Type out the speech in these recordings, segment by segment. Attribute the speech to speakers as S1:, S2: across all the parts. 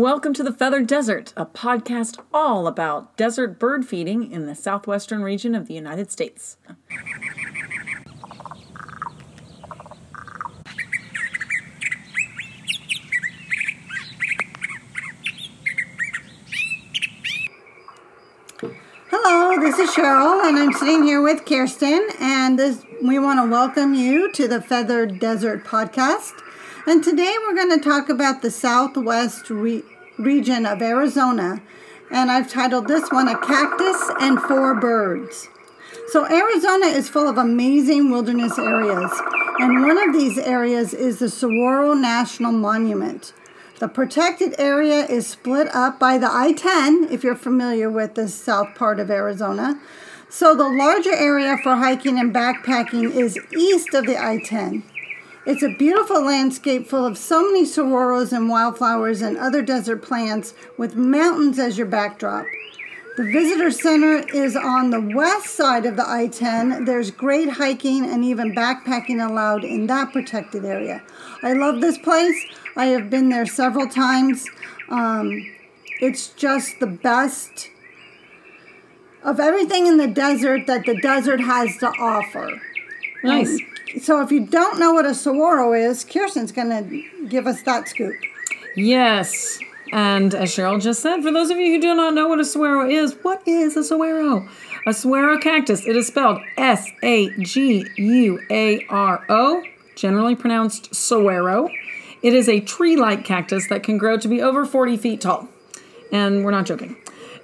S1: Welcome to the Feathered Desert, a podcast all about desert bird feeding in the southwestern region of the United States.
S2: Hello, this is Cheryl, and I'm sitting here with Kiersten, and this we want to welcome you to the Feathered Desert podcast. And today we're going to talk about the southwest re- region of Arizona, and I've titled this one "A Cactus and Four Birds." So Arizona is full of amazing wilderness areas, and one of these areas is the Saguaro National Monument. The protected area is split up by the I 10, if you're familiar with the south part of Arizona. So the larger area for hiking and backpacking is east of the I 10. It's a beautiful landscape full of so many saguaros and wildflowers and other desert plants with mountains as your backdrop. The visitor center is on the west side of the I 10. There's great hiking and even backpacking allowed in that protected area. I love this place. I have been there several times. Um, it's just the best of everything in the desert that the desert has to offer.
S1: Nice.
S2: Um, so if you don't know what a saguaro is, Kiersten's going to give us that scoop.
S1: Yes. And as Cheryl just said, for those of you who do not know what a saguaro is, what is a saguaro? A saguaro cactus, it is spelled S A G U A R O, generally pronounced saguaro. It is a tree like cactus that can grow to be over 40 feet tall. And we're not joking.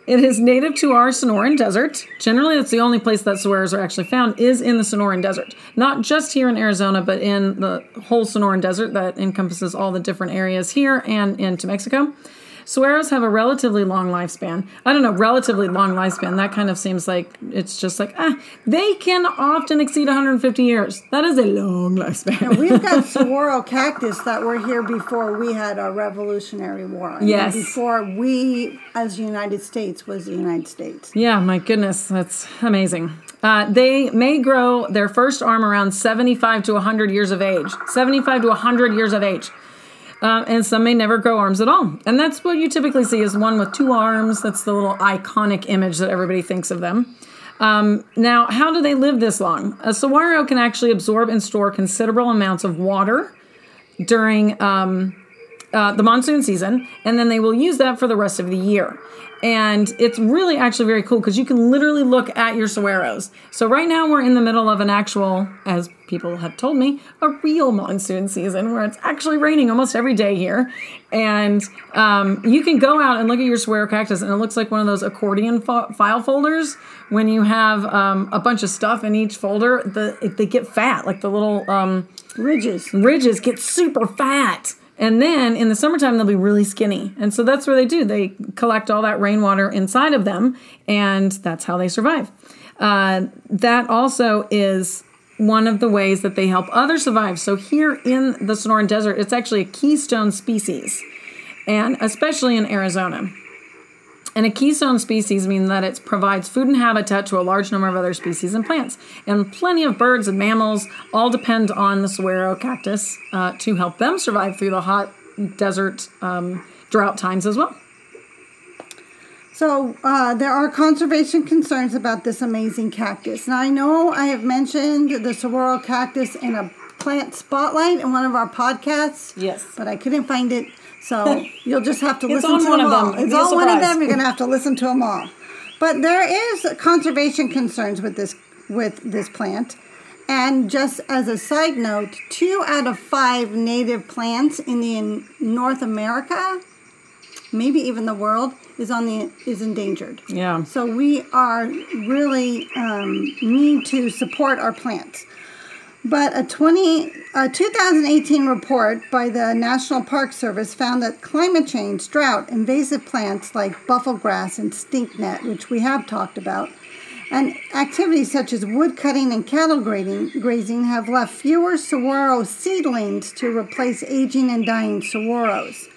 S1: It is native to our Sonoran Desert. Generally, that's the only place that saguaros are actually found is in the Sonoran Desert. Not just here in Arizona, but in the whole Sonoran Desert that encompasses all the different areas here and into Mexico. Saguaros have a relatively long lifespan. I don't know, relatively long lifespan. That kind of seems like it's just like, ah, they can often exceed 150 years. That is a long lifespan.
S2: We've got saguaro cactus that were here before we had a Revolutionary War. I mean,
S1: Yes.
S2: Before we, as the United States, was the United States.
S1: Yeah, my goodness, that's amazing. Uh, they may grow their first arm around 75 to 100 years of age. 75 to 100 years of age. Uh, and some may never grow arms at all. And that's what you typically see is one with two arms. That's the little iconic image that everybody thinks of them. Um, now, how do they live this long? A saguaro can actually absorb and store considerable amounts of water during um, uh, the monsoon season, and then they will use that for the rest of the year. And it's really actually very cool because you can literally look at your saguaros. So right now we're in the middle of an actual, as people have told me, a real monsoon season where it's actually raining almost every day here. And um, you can go out and look at your saguaro cactus, and it looks like one of those accordion fo- file folders when you have um, a bunch of stuff in each folder. The they get fat, like the little um,
S2: Ridges.
S1: ridges get super fat. And then in the summertime, they'll be really skinny. And so that's where they do. They collect all that rainwater inside of them, and that's how they survive. Uh, that also is one of the ways that they help others survive. So here in the Sonoran Desert, it's actually a keystone species, and especially in Arizona. And a keystone species means that it provides food and habitat to a large number of other species and plants. And plenty of birds and mammals all depend on the saguaro cactus uh, to help them survive through the hot desert um, drought times as well.
S2: So uh, there are conservation concerns about this amazing cactus. Now I know I have mentioned the saguaro cactus in a plant spotlight in one of our podcasts.
S1: Yes.
S2: But I couldn't find it, so you'll just have to listen to them all.
S1: them.
S2: It's
S1: Be a
S2: on one of them. You're gonna have to listen to them all. But there is conservation concerns with this with this plant. And just as a side note, two out of five native plants in the in North America, maybe even the world, is on the is endangered.
S1: Yeah.
S2: So we are really um, need to support our plants. But a 20, a 2018 report by the National Park Service found that climate change, drought, invasive plants like buffelgrass and stinknet, which we have talked about, and activities such as wood cutting and cattle grazing, have left fewer saguaro seedlings to replace aging and dying saguaros.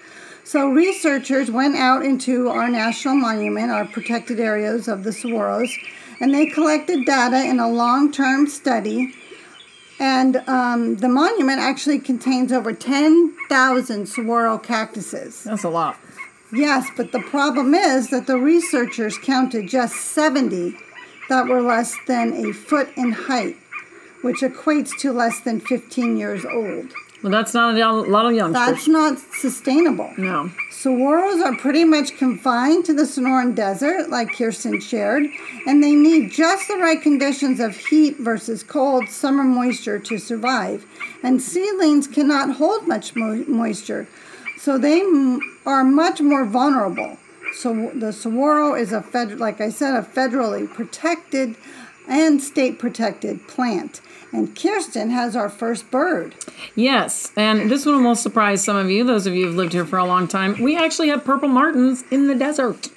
S2: So researchers went out into our national monument, our protected areas of the saguaros, and they collected data in a long-term study. And um, the monument actually contains over 10,000 saguaro cactuses.
S1: That's a lot.
S2: Yes, but the problem is that the researchers counted just 70 that were less than a foot in height, which equates to less than 15 years old.
S1: Well, that's not a lot of youngsters.
S2: That's not sustainable.
S1: no.
S2: Saguaros are pretty much confined to the Sonoran Desert, like Kiersten shared, and they need just the right conditions of heat versus cold, summer moisture to survive. And seedlings cannot hold much mo- moisture, so they m- are much more vulnerable. So the saguaro is a fed, like I said, a federally protected and state protected plant. And Kiersten has our first bird.
S1: Yes, and this one will surprise some of you, those of you who've lived here for a long time. We actually have purple martins in the desert.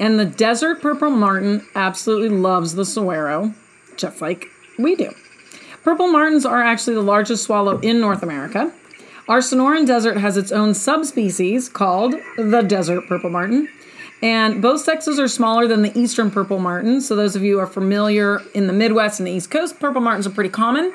S1: And the desert purple martin absolutely loves the saguaro, just like we do. Purple martins are actually the largest swallow in North America. Our Sonoran Desert has its own subspecies called the desert purple martin. And both sexes are smaller than the eastern purple martin. So, those of you who are familiar in the Midwest and the East Coast, purple martins are pretty common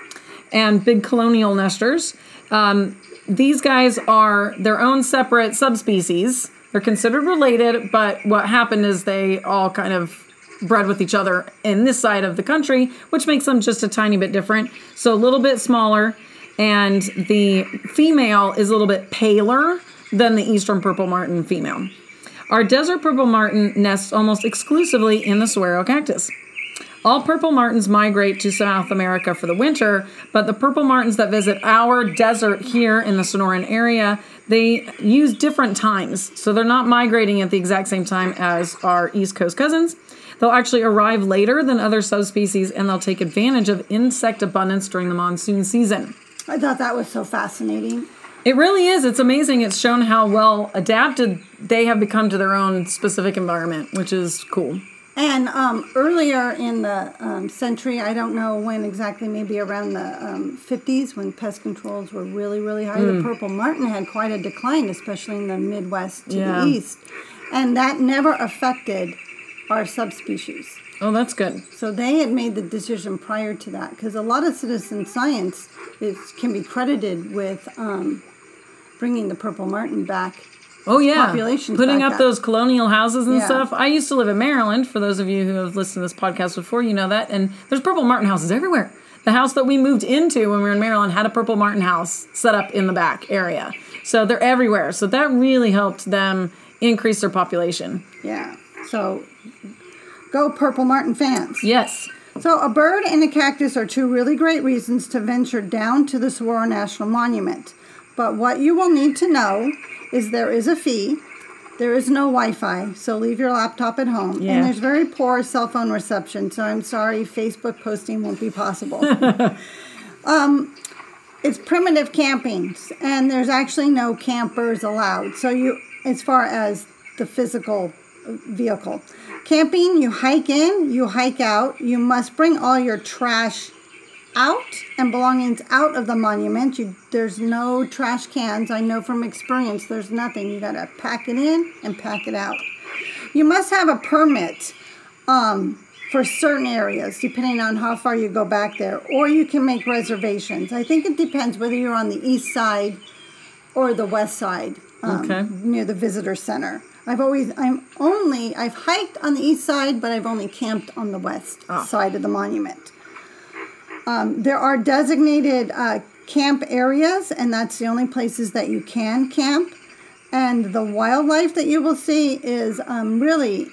S1: and big colonial nesters. Um, these guys are their own separate subspecies. They're considered related, but what happened is they all kind of bred with each other in this side of the country, which makes them just a tiny bit different. So, a little bit smaller, and the female is a little bit paler than the eastern purple martin female. Our desert purple martin nests almost exclusively in the saguaro cactus. All purple martins migrate to South America for the winter, but the purple martins that visit our desert here in the Sonoran area, they use different times. So they're not migrating at the exact same time as our East Coast cousins. They'll actually arrive later than other subspecies and they'll take advantage of insect abundance during the monsoon season.
S2: I thought that was so fascinating.
S1: It really is. It's amazing. It's shown how well adapted they have become to their own specific environment, which is cool.
S2: And um, earlier in the um, century, I don't know when exactly, maybe around the um, 50s, when pest controls were really, really high,
S1: Hmm.
S2: the purple martin had quite a decline, especially in the Midwest to
S1: Yeah.
S2: the east. And that never affected our subspecies.
S1: Oh, that's good.
S2: So they had made the decision prior to that, because a lot of citizen science is, can be credited with um, bringing the purple martin back.
S1: Oh yeah,
S2: populations
S1: putting up
S2: up.
S1: those colonial houses and
S2: Yeah.
S1: stuff. I used to live in Maryland. For those of you who have listened to this podcast before, you know that. And there's purple martin houses everywhere. The house that we moved into when we were in Maryland had a purple martin house set up in the back area. So they're everywhere. So that really helped them increase their population.
S2: Yeah. So go purple martin fans.
S1: Yes.
S2: So, a bird and a cactus are two really great reasons to venture down to the Saguaro National Monument. But what you will need to know is there is a fee. There is no Wi Fi, so leave your laptop at home.
S1: Yeah.
S2: And there's very poor cell phone reception, so I'm sorry, Facebook posting won't be possible. um, it's primitive camping, and there's actually no campers allowed. So, you, as far as the physical vehicle. Camping, you hike in, you hike out. You must bring all your trash out and belongings out of the monument. You, there's no trash cans. I know from experience, there's nothing. You got to pack it in and pack it out. You must have a permit um, for certain areas, depending on how far you go back there, or you can make reservations. I think it depends whether you're on the east side or the west side um,
S1: Okay.
S2: near the visitor center. I've always, I'm only, I've hiked on the east side, but I've only camped on the west side of the monument. Um, there are designated uh, camp areas, and that's the only places that you can camp. And the wildlife that you will see is um, really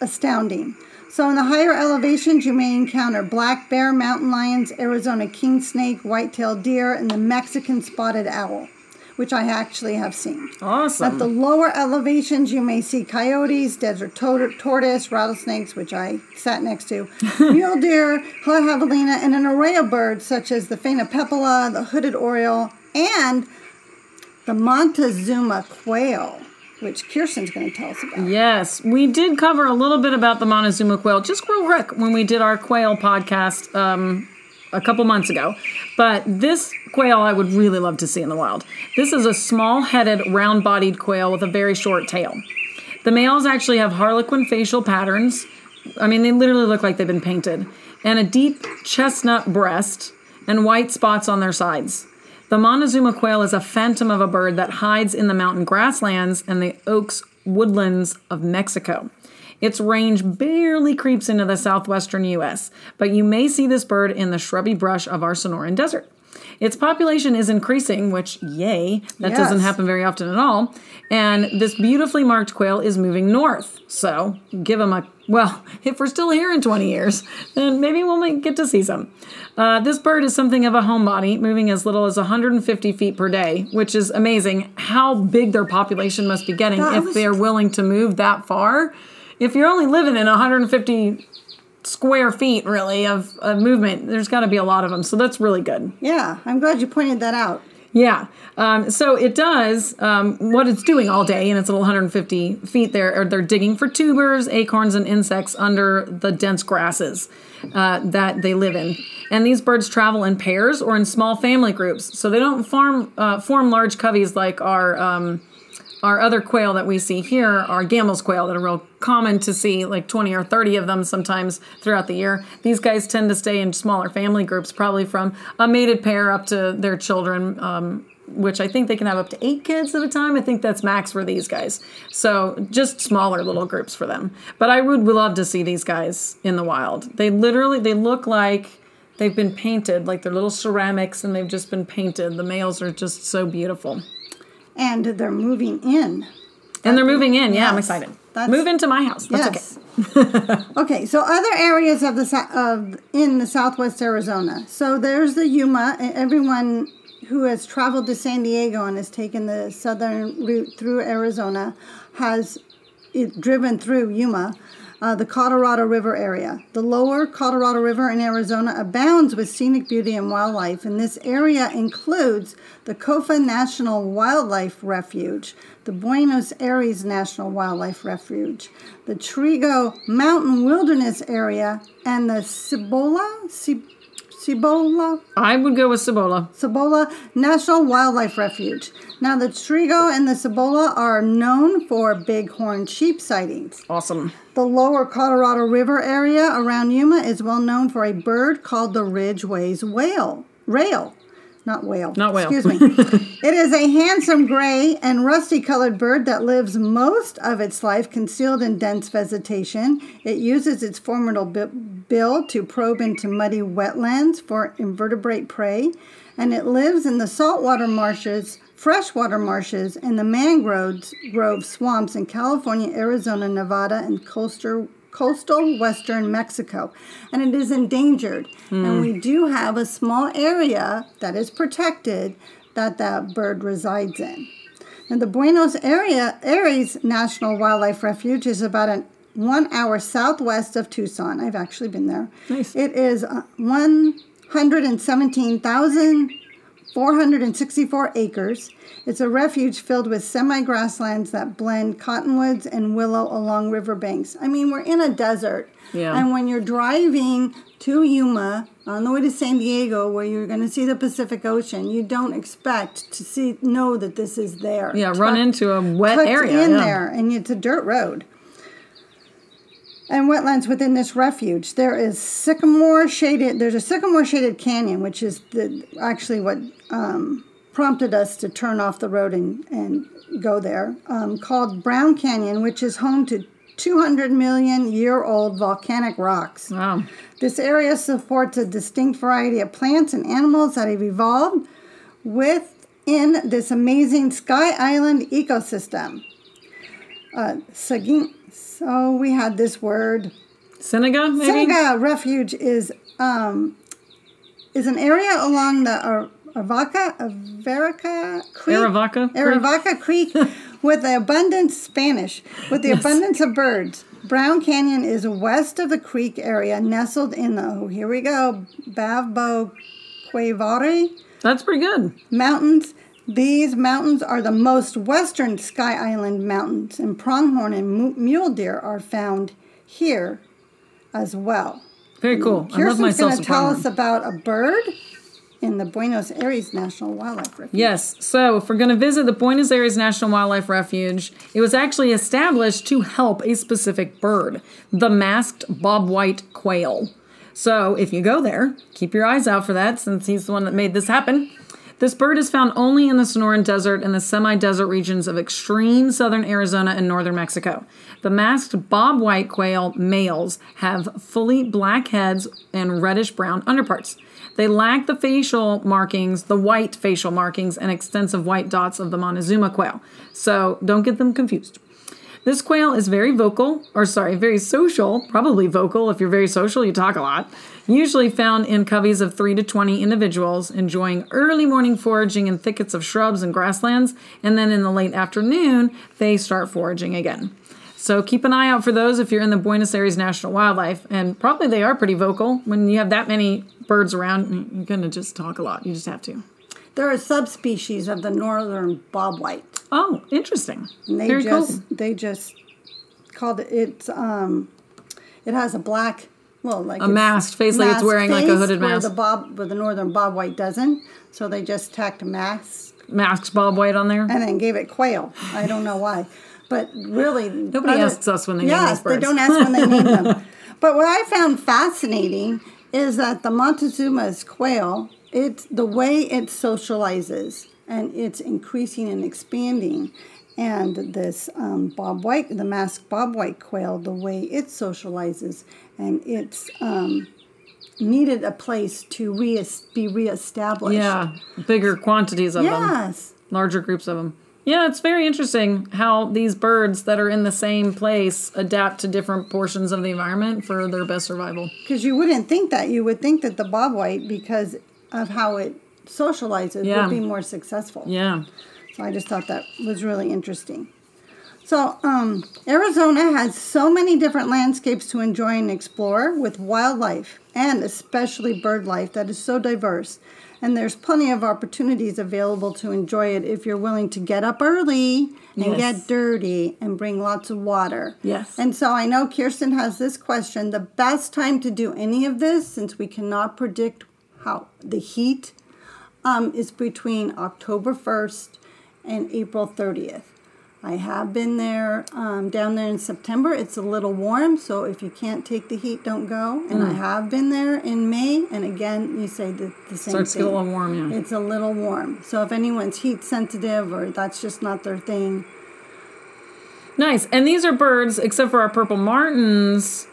S2: astounding. So, in the higher elevations, you may encounter black bear, mountain lions, Arizona king snake, white-tailed deer, and the Mexican spotted owl, which I actually have seen.
S1: Awesome.
S2: At the lower elevations, you may see coyotes, desert to- tortoise, rattlesnakes, which I sat next to, mule deer, javelina, and an array of birds such as the phainopepla, the hooded oriole, and the Montezuma quail, which Kiersten's going to tell us about.
S1: Yes, we did cover a little bit about the Montezuma quail, just real quick, when we did our quail podcast um, a couple months ago. But this quail I would really love to see in the wild. This is a small headed, round bodied quail with a very short tail. The males actually have harlequin facial patterns. I mean, they literally look like they've been painted, and a deep chestnut breast and white spots on their sides. The Montezuma quail is a phantom of a bird that hides in the mountain grasslands and the oaks woodlands of Mexico. Its range barely creeps into the southwestern U.S., but you may see this bird in the shrubby brush of our Sonoran Desert. Its population is increasing, which, yay, that
S2: Yes.
S1: doesn't happen very often at all. And this beautifully marked quail is moving north. So give them a, well, if we're still here in 20 years, then maybe we'll make, get to see some. Uh, this bird is something of a homebody, moving as little as 150 feet per day, which is amazing how big their population must be getting
S2: That
S1: if
S2: was-
S1: they're willing to move that far. If you're only living in 150 square feet, really, of, of movement, there's got to be a lot of them. So that's really good.
S2: Yeah, I'm glad you pointed that out.
S1: Yeah. Um, so it does um, what it's doing all day and its a little 150 feet there. Or they're digging for tubers, acorns, and insects under the dense grasses uh, that they live in. And these birds travel in pairs or in small family groups. So they don't form uh, form large coveys like our. Um, our other quail that we see here are Gambel's quail that are real common to see, like 20 or 30 of them sometimes throughout the year. These guys tend to stay in smaller family groups, probably from a mated pair up to their children, um, which I think they can have up to eight kids at a time. I think that's max for these guys. So just smaller little groups for them. But I would love to see these guys in the wild. They literally, they look like they've been painted, like they're little ceramics and they've just been painted. The males are just so beautiful.
S2: And they're moving in.
S1: And they're uh, moving in. Yeah, I'm excited.
S2: That's-
S1: Move into my house. That's
S2: yes. okay, so other areas of the of in the southwest Arizona. So there's the Yuma. Everyone who has traveled to San Diego and has taken the southern route through Arizona has it driven through Yuma. Uh, the Colorado River area. The lower Colorado River in Arizona abounds with scenic beauty and wildlife, and this area includes the Kofa National Wildlife Refuge, the Buenos Aires National Wildlife Refuge, the Trigo Mountain Wilderness Area, and the Cibola, Cib- Cibola,
S1: I would go with Cibola.
S2: Cibola National Wildlife Refuge. Now, the Trigo and the Cibola are known for bighorn sheep sightings.
S1: Awesome.
S2: The lower Colorado River area around Yuma is well known for a bird called the Ridgway's whale. Rail. Not whale.
S1: Not whale.
S2: Excuse me. it is a handsome gray and rusty colored bird that lives most of its life concealed in dense vegetation. It uses its formidable bill to probe into muddy wetlands for invertebrate prey, and it lives in the saltwater marshes, freshwater marshes, and the mangroves grove swamps in California, Arizona, Nevada, and coastal coastal western Mexico, and it is endangered. Mm. And hmm. we do have a small area that is protected that that bird resides in. And the Buenos area, Aires National Wildlife Refuge is about an one hour southwest of Tucson. I've actually been there.
S1: Nice.
S2: It is uh, 117,000 464 acres. It's a refuge filled with semi grasslands that blend cottonwoods and willow along riverbanks. I mean, we're in a desert.
S1: Yeah.
S2: And when you're driving to Yuma on the way to San Diego, where you're going to see the Pacific Ocean, you don't expect to see know that this is there.
S1: Yeah, tucked, run into a wet area
S2: in
S1: yeah.
S2: there, and it's a dirt road. And wetlands within this refuge, there is sycamore shaded. There's a sycamore shaded canyon, which is the actually what um, prompted us to turn off the road and and go there. Um, called Brown Canyon, which is home to 200 million year old volcanic rocks.
S1: Wow.
S2: This area supports a distinct variety of plants and animals that have evolved within this amazing Sky Island ecosystem. Uh, Sagin- so we had this word.
S1: Seneca, maybe?
S2: Seneca Refuge is um, is an area along the Ar- Arivaca, Averica Creek.
S1: Arivaca Creek?
S2: Arivaca Creek with the abundance Spanish with the abundance of birds. Brown Canyon is west of the creek area, nestled in the oh here we go Bavbo Cuevare
S1: That's pretty good.
S2: mountains. These mountains are the most western Sky Island mountains, and pronghorn and mule deer are found here as well.
S1: Very cool. I love
S2: Kiersten's
S1: myself
S2: going to tell us about a bird in the Buenos Aires National Wildlife Refuge.
S1: Yes. So if we're going to visit the Buenos Aires National Wildlife Refuge, it was actually established to help a specific bird, the masked bobwhite quail. So if you go there, keep your eyes out for that since he's the one that made this happen. This bird is found only in the Sonoran Desert and the semi desert regions of extreme southern Arizona and northern Mexico. The masked bobwhite quail males have fully black heads and reddish brown underparts. They lack the facial markings, the white facial markings, and extensive white dots of the Montezuma quail. So don't get them confused. This quail is very vocal, or sorry, very social, probably vocal. If you're very social, you talk a lot. Usually found in coveys of 3 to 20 individuals, enjoying early morning foraging in thickets of shrubs and grasslands, and then in the late afternoon, they start foraging again. So keep an eye out for those if you're in the Buenos Aires National Wildlife, and probably they are pretty vocal. When you have that many birds around, you're gonna just talk a lot. You just have to.
S2: They're a subspecies of the northern bobwhite.
S1: Oh, interesting.
S2: And they
S1: Very
S2: just
S1: cool.
S2: they just called it it's um it has a black well like
S1: A masked face, like it's
S2: masked
S1: wearing like a hooded
S2: where
S1: mask.
S2: the bob where the northern bobwhite doesn't. So they just tacked a mask
S1: Masked bob white on there.
S2: and then gave it quail. I don't know why. But really
S1: Nobody asks us when they name
S2: yes,
S1: birds.
S2: they don't ask when they name them. But what I found fascinating is that the Montezuma's quail, it's the way it socializes and it's increasing and expanding. And this um, bob white, the masked bob white quail, the way it socializes and it's um, needed a place to re- be reestablished.
S1: Yeah, bigger quantities of them,
S2: Yes.
S1: larger groups of them. Yeah, it's very interesting how these birds that are in the same place adapt to different portions of the environment for their best survival.
S2: Because you wouldn't think that. You would think that the bobwhite, because of how it socializes,
S1: Yeah.
S2: would be more successful.
S1: Yeah.
S2: So I just thought that was really interesting. So um, Arizona has so many different landscapes to enjoy and explore with wildlife and especially bird life that is so diverse. And there's plenty of opportunities available to enjoy it if you're willing to get up early and
S1: Yes.
S2: get dirty and bring lots of water.
S1: Yes.
S2: And so I know Kiersten has this question. The best time to do any of this, since we cannot predict how the heat, um, is between October 1st and April 30th. I have been there um, down there in September. It's a little warm, so if you can't take the heat, don't go. And
S1: Mm.
S2: I have been there in May, and again, you say the, the same
S1: Starts
S2: thing.
S1: get a little warm, yeah.
S2: It's a little warm. So if anyone's heat sensitive or that's just not their thing,
S1: Nice. And these are birds, except for our purple martins.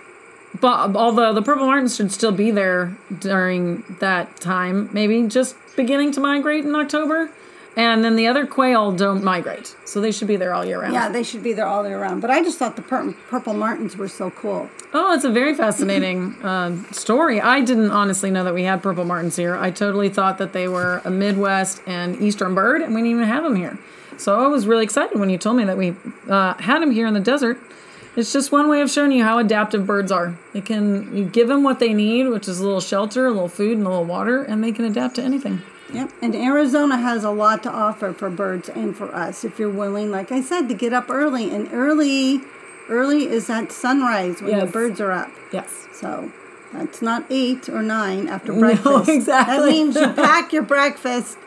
S1: But although the purple martins should still be there during that time, maybe just beginning to migrate in October. And then the other quail don't migrate, so they should be there all year round.
S2: yeah, they should be there all year round. But I just thought the pur- purple martins were so cool.
S1: Oh, it's a very fascinating uh, story. I didn't honestly know that we had purple martins here. I totally thought that they were a Midwest and Eastern bird, and we didn't even have them here. So I was really excited when you told me that we uh, had them here in the desert. It's just one way of showing you how adaptive birds are. They can you give them what they need, which is a little shelter, a little food, and a little water, and they can adapt to anything.
S2: Yep. And Arizona has a lot to offer for birds and for us if you're willing, like I said, to get up early. And early, early is at sunrise when
S1: Yes.
S2: the birds are up.
S1: Yes.
S2: So that's not eight or nine after breakfast.
S1: No, exactly.
S2: That means you pack your breakfast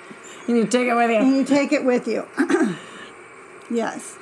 S1: And you take it with you.
S2: and you take it with you. yes.